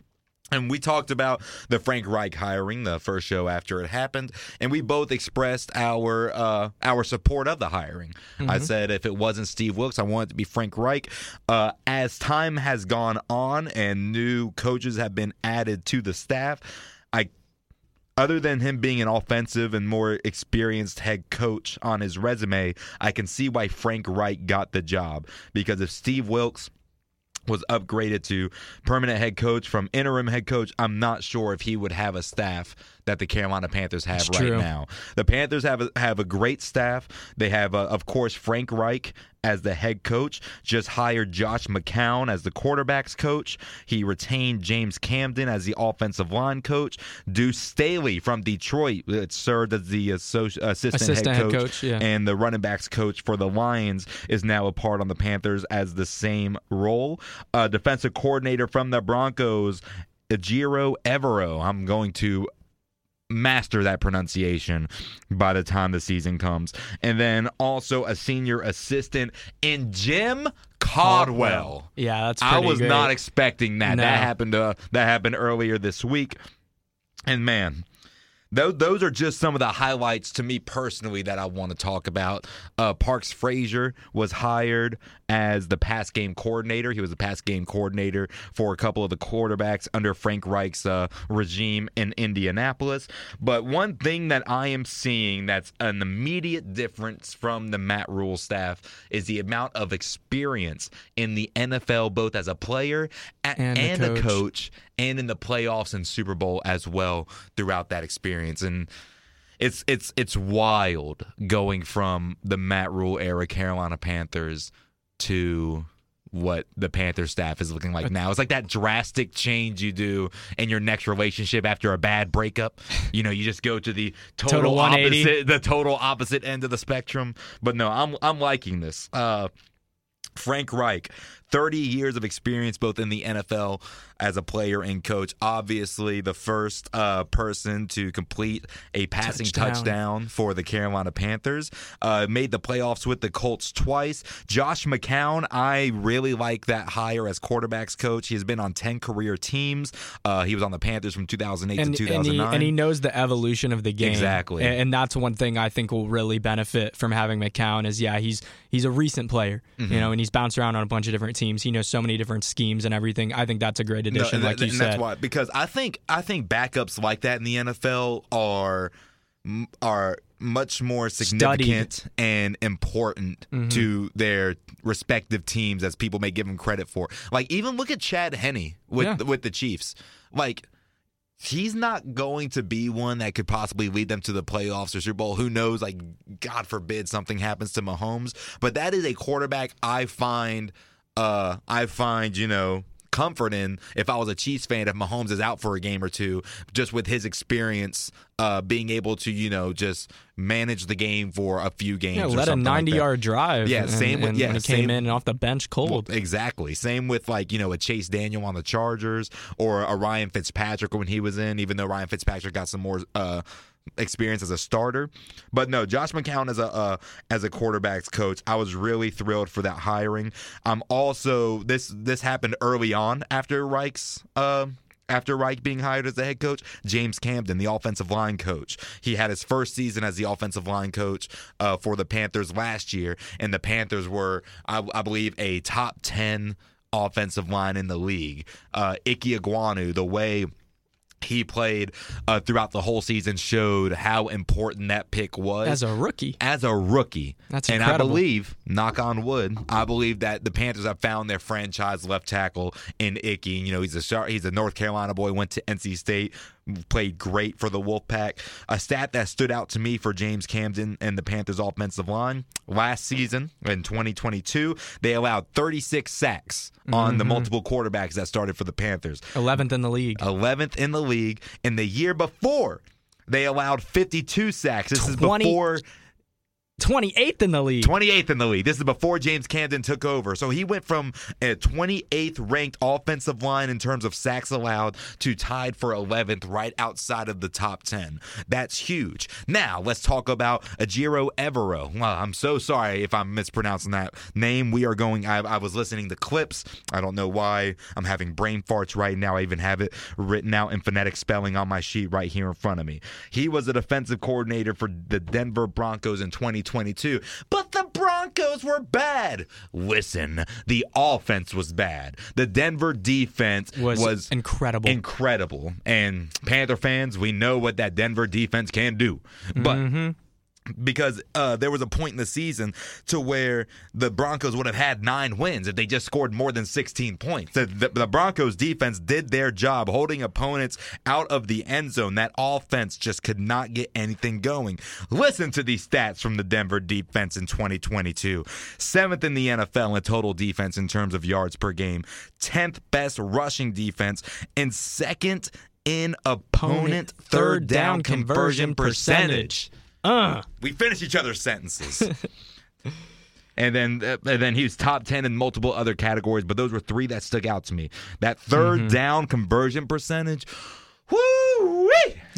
And we talked about the Frank Reich hiring, the first show after it happened, and we both expressed our uh, our support of the hiring. I said if it wasn't Steve Wilks, I wanted it to be Frank Reich. Uh, as time has gone on and new coaches have been added to the staff, I other than him being an offensive and more experienced head coach on his resume, I can see why Frank Reich got the job. Because if Steve Wilks was upgraded to permanent head coach from interim head coach, I'm not sure if he would have a staff that the Carolina Panthers have It's right true. now. The Panthers have a, have a great staff. They have, uh, of course, Frank Reich as the head coach. Just hired Josh McCown as the quarterbacks coach. He retained James Campen as the offensive line coach. Deuce Staley from Detroit uh, served as the associ- assistant, Assistant head head coach, coach, yeah. and the running backs coach for the Lions is now a part on the Panthers as the same role. Uh, defensive coordinator from the Broncos, Ejiro Evero. I'm going to master that pronunciation by the time the season comes. And then also a senior assistant in Jim Caldwell. Yeah, that's I was great. not expecting that. No. That happened. Uh, that happened earlier this week, and man, those those are just some of the highlights to me personally that I want to talk about. Uh, Parks Frazier was hired as the pass game coordinator. He was the pass game coordinator for a couple of the quarterbacks under Frank Reich's uh, regime in Indianapolis. But one thing that I am seeing that's an immediate difference from the Matt Rhule staff is the amount of experience in the NFL, both as a player And and, a a coach. And in the playoffs and Super Bowl as well throughout that experience. And it's it's it's wild going from the Matt Rhule era Carolina Panthers to what the Panther staff is looking like now. It's like that drastic change you do in your next relationship after a bad breakup. You know, you just go to the total, Total opposite the total opposite end of the spectrum. But no, I'm I'm liking this. Uh Frank Reich, 30 years of experience both in the NFL as a player and coach. Obviously, the first uh, person to complete a passing touchdown, Touchdown. for the Carolina Panthers. Uh, made the playoffs with the Colts twice. Josh McCown, I really like that hire as quarterbacks coach. He has been on 10 career teams. Uh, he was on the Panthers from 2008 and, to and he 2009. and he knows the evolution of the game Exactly. and, and that's one thing I think will really benefit from having McCown is yeah he's he's a recent player Mm-hmm. you know and he's bounced around on a bunch of different teams he knows so many different schemes and everything I think that's a great No, addition and like you and said That's why because I think I think backups like that in the NFL are are much more significant and important Mm-hmm. to their respective teams as people may give them credit for. Like even look at Chad Henne with Yeah. with the Chiefs. Like he's not going to be one that could possibly lead them to the playoffs or Super Bowl. Who knows? Like, God forbid something happens to Mahomes. But that is a quarterback I find, uh, I find, you know, comfort in if I was a Chiefs fan if Mahomes is out for a game or two, just with his experience, uh, being able to, you know, just manage the game for a few games. yeah led a something like 90 that. yard drive Yeah, and, same with- and yeah, when he came same- in and off the bench cold Well, exactly. Same with like you know a Chase Daniel on the Chargers or a Ryan Fitzpatrick when he was in. Even though Ryan Fitzpatrick got some more uh, experience as a starter. But no, Josh McCown as a uh, as a quarterbacks coach, I was really thrilled for that hiring. I'm also this this happened early on after Reich's. Uh, after Reich being hired as the head coach, James Campen, the offensive line coach. He had his first season as the offensive line coach uh, for the Panthers last year, and the Panthers were, I, I believe, a top 10 offensive line in the league. Uh, Ike Ekwonu, the way he played uh, throughout the whole season showed how important that pick was As a rookie. as a rookie. That's and incredible. I believe, knock on wood, I believe that the Panthers have found their franchise left tackle in Ickey. You know, he's a he's a North Carolina boy, went to NC State, played great for the Wolfpack. A stat that stood out to me for James Campen and the Panthers offensive line last season in 2022, they allowed 36 sacks on Mm-hmm. the multiple quarterbacks that started for the Panthers. 11th in the league. 11th in the league. In the year before, they allowed 52 sacks. This is 20 before 28th in the league. 28th in the league. This is before James Campen took over. So he went from a 28th ranked offensive line in terms of sacks allowed to tied for 11th, right outside of the top 10. That's huge. Now, let's talk about Ejiro Evero. Well, I'm so sorry if I'm mispronouncing that name. We are going, I, I was listening to clips. I don't know why I'm having brain farts right now. I even have it written out in phonetic spelling on my sheet right here in front of me. He was a defensive coordinator for the Denver Broncos in 2022, but the Broncos were bad. Listen, the offense was bad. The Denver defense Was, was, incredible. incredible. And Panther fans, we know what that Denver defense can do. But mm-hmm. Because uh, there was a point in the season to where the Broncos would have had nine wins if they just scored more than 16 points. The, the, the Broncos defense did their job holding opponents out of the end zone. That offense just could not get anything going. Listen to these stats from the Denver defense in 2022. Seventh in the NFL in total defense in terms of yards per game, 10th best rushing defense, and second in opponent third down conversion percentage. Uh, We finish each other's sentences. and then uh, and then he was top 10 in multiple other categories, but those were three that stuck out to me. That 3rd down conversion percentage. Woo!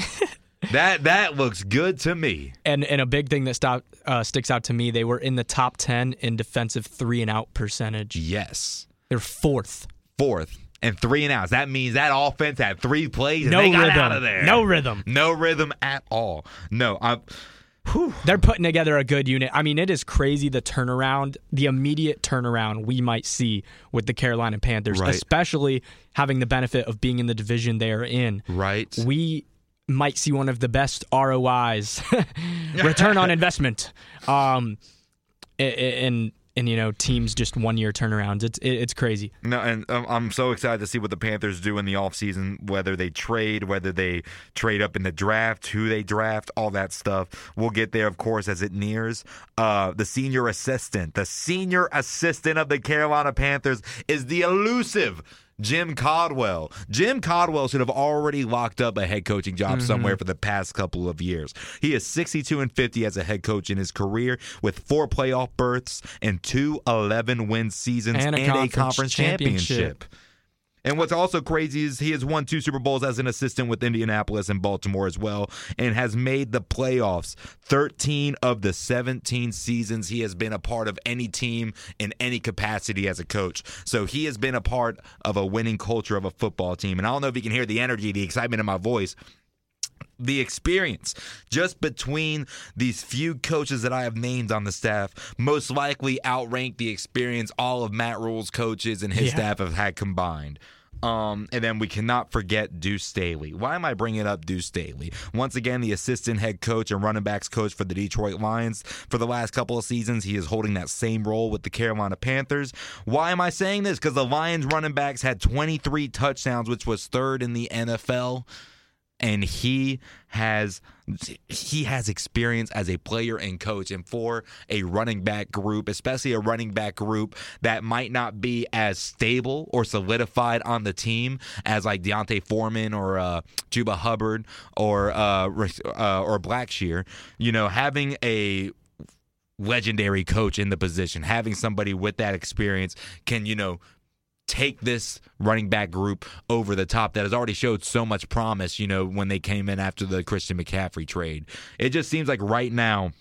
that that looks good to me. and and a big thing that stop, uh, sticks out to me, they were in the top 10 in defensive three and out percentage. Yes. They're fourth. Fourth and three and outs. That means that offense had three plays and No they got rhythm. out of there. No rhythm. No rhythm at all. No, I'm They're putting together a good unit. I mean, it is crazy the turnaround, the immediate turnaround we might see with the Carolina Panthers, Right. especially having the benefit of being in the division they are in. right. We might see one of the best ROIs, return on investment, um, and and you know teams just one year turnarounds. It's it, it's crazy. No, and um, I'm so excited to see what the Panthers do in the offseason, whether they trade, whether they trade up in the draft, who they draft, all that stuff. We'll get there, of course, as it nears. Uh, the senior assistant, the senior assistant of the Carolina Panthers is the elusive. Jim Caldwell. Jim Caldwell should have already locked up a head coaching job mm-hmm. somewhere for the past couple of years. He is 62 and 50 as a head coach in his career with four playoff berths and two 11 win seasons And a conference conference championship. championship. And what's also crazy is he has won two Super Bowls as an assistant with Indianapolis and Baltimore as well, and has made the playoffs 13 of the 17 seasons he has been a part of any team in any capacity as a coach. So he has been a part of a winning culture of a football team. And I don't know if you can hear the energy, the excitement in my voice the experience just between these few coaches that I have named on the staff most likely outrank the experience all of Matt Rhule's coaches and his Yeah. staff have had combined. Um, and then we cannot forget Deuce Staley. Why am I bringing up Deuce Staley? Once again, the assistant head coach and running backs coach for the Detroit Lions. For the last couple of seasons, he is holding that same role with the Carolina Panthers. Why am I saying this? Because the Lions running backs had 23 touchdowns, which was third in the NFL and he has he has experience as a player and coach. And for a running back group especially a running back group that might not be as stable or solidified on the team as like D'Onta Foreman or uh, Chuba Hubbard or uh, uh, or Blackshear you know having a legendary coach in the position having somebody with that experience can you know take this running back group over the top that has already showed so much promise, you know, when they came in after the Christian McCaffrey trade. It just seems like right now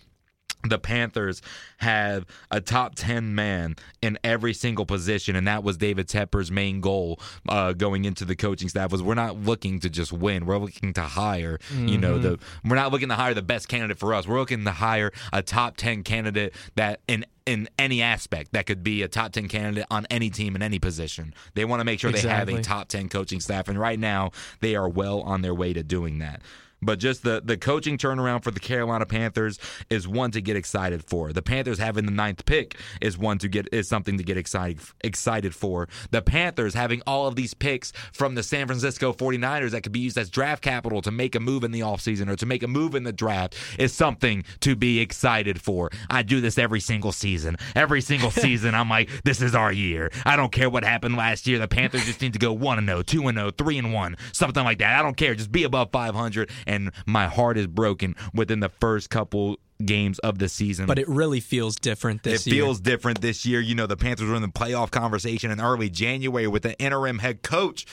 the Panthers have a top 10 man in every single position, and that was David Tepper's main goal uh, going into the coaching staff was we're not looking to just win. We're looking to hire, you know, the we're not looking to hire the best candidate for us. We're looking to hire a top 10 candidate that in in any aspect that could be a top 10 candidate on any team in any position. They want to make sure they have a top 10 coaching staff, and right now they are well on their way to doing that. But just the the coaching turnaround for the Carolina Panthers is one to get excited for. The Panthers having the ninth pick is one to get is something to get excited excited for. The Panthers having all of these picks from the San Francisco 49ers that could be used as draft capital to make a move in the offseason or to make a move in the draft is something to be excited for. I do this every single season. Every single season I'm like this is our year. I don't care what happened last year. The Panthers just need to go 1 and 0, 2 and 0, 3 and 1, something like that. I don't care. Just be above 500 and my heart is broken within the first couple games of the season. But it really feels different this it year. feels different this year. You know, the Panthers were in the playoff conversation in early January with the interim head coach.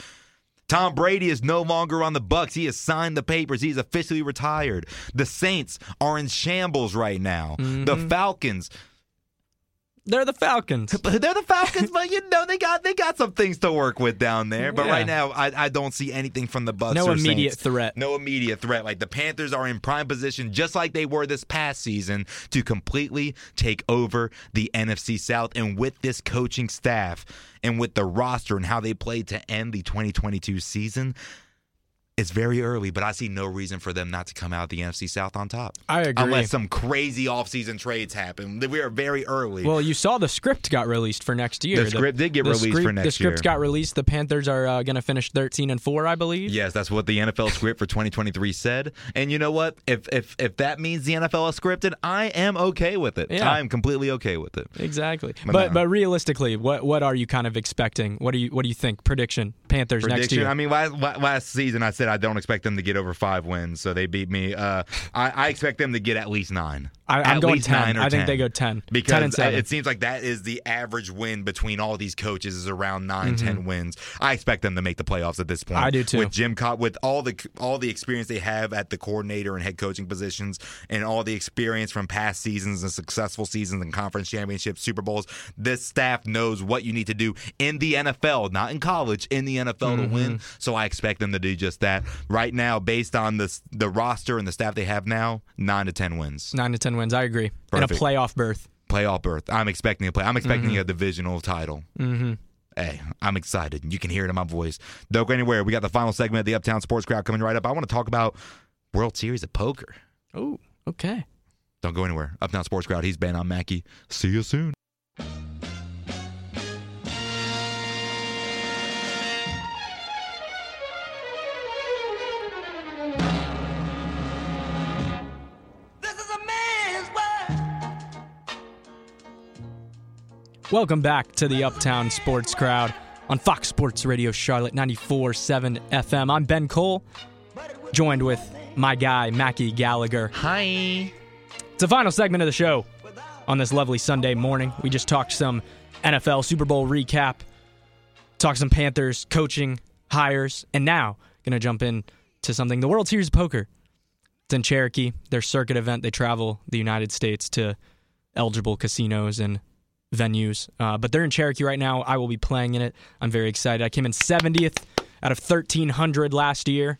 Tom Brady is no longer on the Bucks. He has signed the papers. He's officially retired. The Saints are in shambles right now. The mm-hmm. Falcons They're the Falcons. they're the Falcons, but you know they got they got some things to work with down there. But Yeah. right now, I, I don't see anything from the Bucks. No immediate Saints. threat. No immediate threat. Like the Panthers are in prime position, just like they were this past season, to completely take over the NFC South. And with this coaching staff and with the roster and how they played to end the 2022 season. It's very early, but I see no reason for them not to come out the NFC South on top. I agree. Unless some crazy offseason trades happen. We are very early. Well, you saw the script got released for next year. The script did get released script- for next year. The script year. got released. The Panthers are uh, going to finish 13 and 4, I believe. Yes, that's what the NFL script for 2023 said. And you know what? If if if that means the NFL is scripted, I am okay with it. Yeah. I'm completely okay with it. Exactly. But But no. but realistically, what what are you kind of expecting? What do you what do you think? Prediction Panthers next year. I mean, last, last season I said I don't expect them to get over five wins, so they beat me. Uh, I, I expect them to get at least nine. I, I'm At going least 10. nine or I think 10. they go 10. because 10 and 7. it seems like that is the average win between all these coaches is around 9 Mm-hmm. 10 wins. I expect them to make the playoffs at this point. I do too. With Jim Cott with all the all the experience they have at the coordinator and head coaching positions and all the experience from past seasons and successful seasons and conference championships, Super Bowls, this staff knows what you need to do in the NFL, not in college, in the NFL to win. Mm-hmm. So I expect them to do just that. Right now, based on the the roster and the staff they have now, 9 to 10 wins. 9 to 10 wins. I agree. In a playoff berth. playoff berth. I'm expecting a play. I'm expecting Mm-hmm. a divisional title. Mm-hmm. Hey, I'm excited. You can hear it in my voice. Don't go anywhere. We got the final segment of the Uptown Sports Crowd coming right up. I want to talk about World Series of Poker. Oh, okay. Don't go anywhere. Uptown Sports Crowd. He's Ben. I'm Mackie. See you soon. Welcome back to the Uptown Sports Crowd on Fox Sports Radio Charlotte 94.7 FM. I'm Ben Cole, joined with my guy, Mackie Gallagher. Hi. It's the final segment of the show on this lovely Sunday morning. We just talked some NFL Super Bowl recap, talked some Panthers coaching hires, and now gonna jump in to something the World Series of Poker. It's in Cherokee, their circuit event. They travel the United States to eligible casinos and venues, uh, but they're in Cherokee right now. I will be playing in it. I'm very excited. I came in 70th out of 1,300 last year,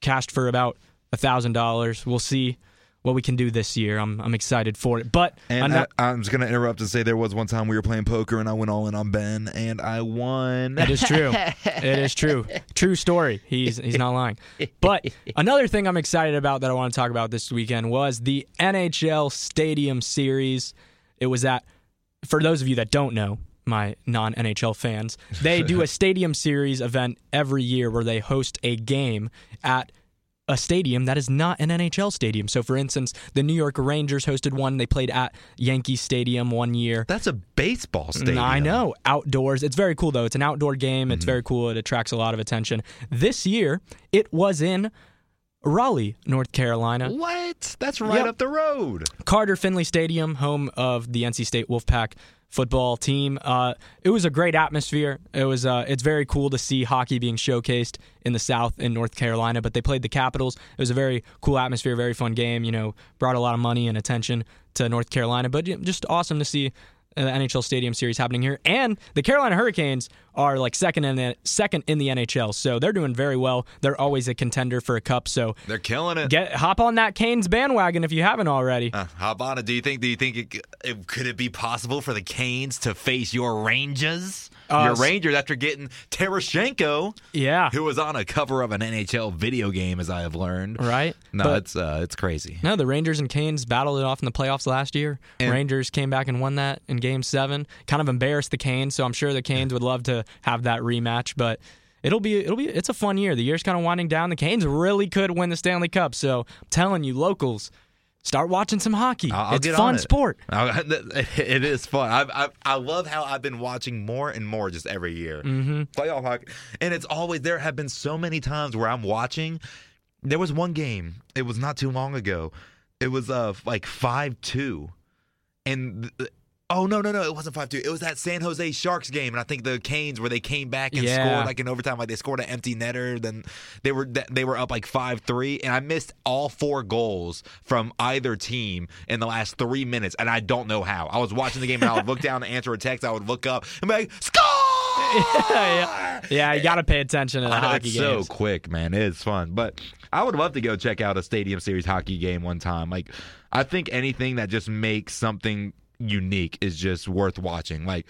cashed for about thousand dollars. We'll see what we can do this year. I'm I'm excited for it. But And I'm not- I, am just going to interrupt and say there was one time we were playing poker and I went all in on Ben and I won. That is true. it is true. True story. He's he's not lying. But another thing I'm excited about that I want to talk about this weekend was the NHL Stadium Series. It was at for those of you that don't know, my non-NHL fans, they do a Stadium Series event every year where they host a game at a stadium that is not an NHL stadium. So for instance, the New York Rangers hosted one. They played at Yankee Stadium one year. That's a baseball mm, stadium. I know. Outdoors. It's very cool, though. It's an outdoor game. It's mm-hmm. very cool. It attracts a lot of attention. This year, it was in Raleigh, North Carolina. What? That's right Yep. up the road. Carter Finley Stadium, home of the NC State Wolfpack football team. Uh, it was a great atmosphere. It was uh, it's very cool to see hockey being showcased in the South in North Carolina. But they played the Capitals. It was a very cool atmosphere, very fun game. You know, brought a lot of money and attention to North Carolina. But just awesome to see NHL Stadium Series happening here, and the Carolina Hurricanes are like second in the second in the NHL, so they're doing very well. They're always a contender for a cup, so They're killing it. get hop on that Canes bandwagon if you haven't already. Uh, hop on it. Do you think? Do you think it, it could it be possible for the Canes to face your Rangers? Uh, your Rangers after getting Tarasenko, yeah, who was on a cover of an NHL video game, as I have learned. right. No, But- it's uh, it's crazy. No, the Rangers and Canes battled it off in the playoffs last year. And- Rangers came back and won that in Game Seven. Kind of embarrassed the Canes, so I'm sure the Canes would love to have that rematch. But it'll be it'll be it's a fun year. The year's kind of winding down. The Canes really could win the Stanley Cup. So I'm telling you, locals, start watching some hockey. I'll, it's fun it. sport. It is fun. I, I I love how I've been watching more and more just every year Mm-hmm. playoff hockey, and it's always there have been so many times where I'm watching. There was one game. It was not too long ago. It was uh like five two, and. th- Oh no no no! It wasn't five two. It was that San Jose Sharks game, and I think the Canes where they came back and Yeah. scored like in overtime, like they scored an empty netter. Then they were they were up like five three, and I missed all four goals from either team in the last three minutes, and I don't know how. I was watching the game, and I would look down to answer a text. I would look up and be like, "Score!" yeah, yeah, you got to pay attention to the know, hockey it's games. so quick, man. It's fun, but I would love to go check out a Stadium Series hockey game one time. Like, I think anything that just makes something unique is just worth watching. Like.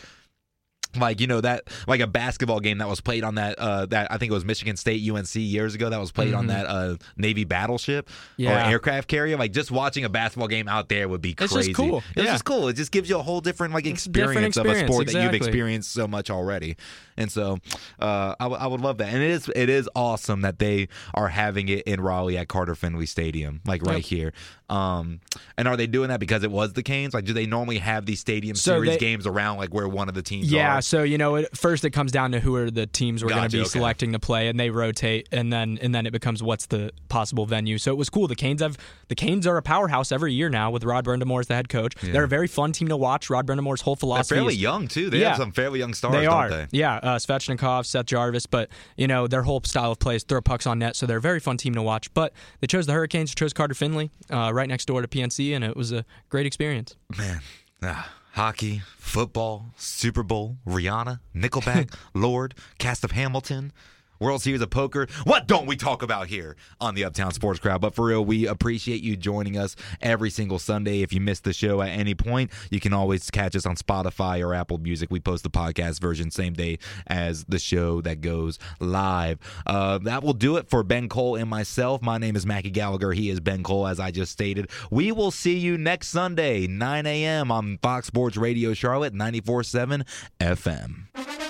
Like you know that like a basketball game that was played on that uh that I think it was Michigan State UNC years ago that was played on that uh Navy battleship Yeah. or aircraft carrier like just watching a basketball game out there would be It's crazy. just cool. It's Yeah. just cool. It just gives you a whole different like It's a different experience, of a experience, sport that you've experienced so much already. And so uh, I, w- I would love that. And it is it is awesome that they are having it in Raleigh at Carter Finley Stadium, like right Yep. here. Um, and are they doing that because it was the Canes? Like, do they normally have these Stadium So Series they- games around like where one of the teams Yeah, are? So you know, it, first it comes down to who are the teams we're going to be okay. selecting to play, and they rotate, and then and then it becomes what's the possible venue. So it was cool. The Canes have the Canes are a powerhouse every year now with Rod Brind'Amour as the head coach. They're a very fun team to watch. Rod Brind'Amour's whole philosophy. They're fairly is young too. They Yeah. have some fairly young stars, they don't are, they? yeah. Uh, Svechnikov, Seth Jarvis, but you know their whole style of play is throw pucks on net, so they're a very fun team to watch. But they chose the Hurricanes, chose Carter Finley, uh, right next door to PNC, and it was a great experience. Man, ah, hockey, football, Super Bowl, Rihanna, Nickelback, Lorde, cast of Hamilton. World Series of Poker. What don't we talk about here on the Uptown Sports Crowd? But for real, we appreciate you joining us every single Sunday. If you missed the show at any point, you can always catch us on Spotify or Apple Music. We post the podcast version same day as the show that goes live. Uh, that will do it for Ben Cole and myself. My name is Mackie Gallagher. He is Ben Cole, as I just stated. We will see you next Sunday, 9 a.m. on Fox Sports Radio Charlotte, 94.7 FM.